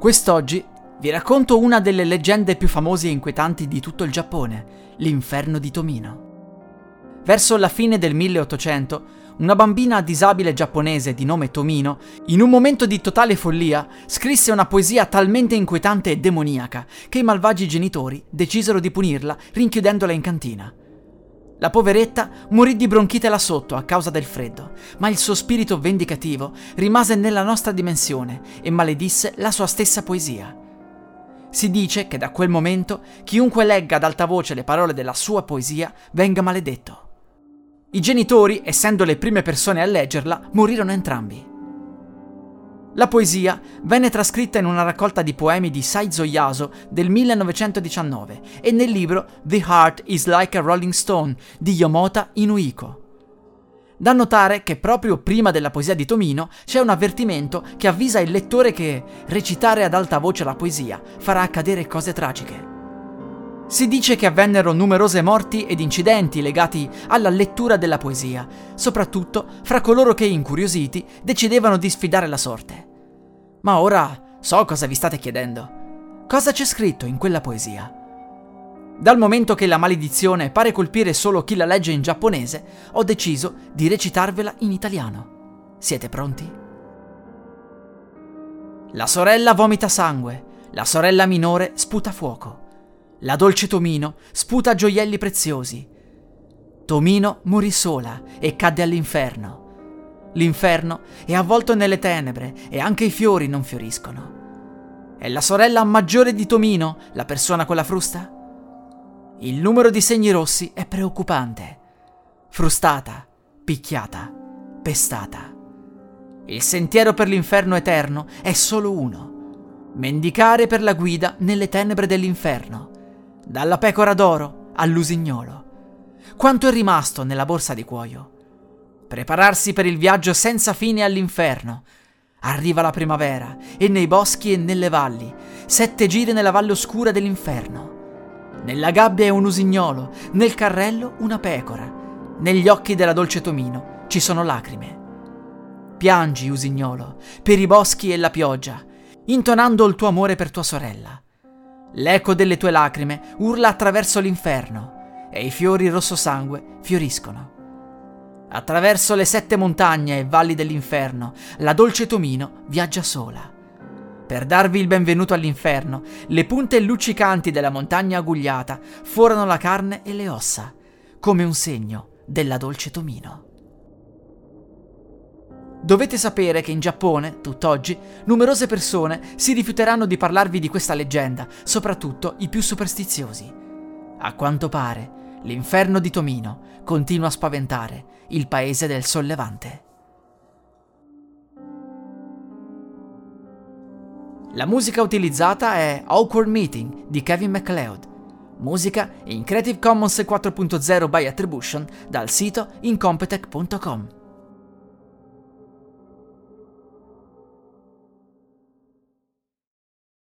Quest'oggi vi racconto una delle leggende più famose e inquietanti di tutto il Giappone, l'inferno di Tomino. Verso la fine del 1800, una bambina disabile giapponese di nome Tomino, in un momento di totale follia, scrisse una poesia talmente inquietante e demoniaca che i malvagi genitori decisero di punirla rinchiudendola in cantina. La poveretta morì di bronchite là sotto a causa del freddo, ma il suo spirito vendicativo rimase nella nostra dimensione e maledisse la sua stessa poesia. Si dice che da quel momento chiunque legga ad alta voce le parole della sua poesia venga maledetto. I genitori, essendo le prime persone a leggerla, morirono entrambi. La poesia venne trascritta in una raccolta di poemi di Saizo Yaso del 1919 e nel libro The Heart is Like a Rolling Stone di Yomota Inuiko. Da notare che proprio prima della poesia di Tomino c'è un avvertimento che avvisa il lettore che recitare ad alta voce la poesia farà accadere cose tragiche. Si dice che avvennero numerose morti ed incidenti legati alla lettura della poesia, soprattutto fra coloro che, incuriositi, decidevano di sfidare la sorte. Ma ora so cosa vi state chiedendo. Cosa c'è scritto in quella poesia? Dal momento che la maledizione pare colpire solo chi la legge in giapponese, ho deciso di recitarvela in italiano. Siete pronti? La sorella vomita sangue, la sorella minore sputa fuoco. La dolce Tomino sputa gioielli preziosi. Tomino morì sola e cadde all'inferno. L'inferno è avvolto nelle tenebre e anche i fiori non fioriscono. È la sorella maggiore di Tomino la persona con la frusta? Il numero di segni rossi è preoccupante. Frustata, picchiata, pestata. Il sentiero per l'inferno eterno è solo uno. Mendicare per la guida nelle tenebre dell'inferno dalla pecora d'oro all'usignolo. Quanto è rimasto nella borsa di cuoio? Prepararsi per il viaggio senza fine all'inferno. Arriva la primavera e nei boschi e nelle valli, sette giri nella valle oscura dell'inferno. Nella gabbia è un usignolo, nel carrello una pecora. Negli occhi della dolce Tomino ci sono lacrime. Piangi, usignolo, per i boschi e la pioggia, intonando il tuo amore per tua sorella. L'eco delle tue lacrime urla attraverso l'inferno e i fiori rosso sangue fioriscono. Attraverso le sette montagne e valli dell'inferno, la dolce Tomino viaggia sola. Per darvi il benvenuto all'inferno, le punte luccicanti della montagna agugliata forano la carne e le ossa, come un segno della dolce Tomino. Dovete sapere che in Giappone, tutt'oggi, numerose persone si rifiuteranno di parlarvi di questa leggenda, soprattutto i più superstiziosi. A quanto pare, l'inferno di Tomino continua a spaventare il paese del sollevante. La musica utilizzata è Awkward Meeting di Kevin MacLeod, musica in Creative Commons 4.0 by Attribution dal sito incompetech.com.